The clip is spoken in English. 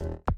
you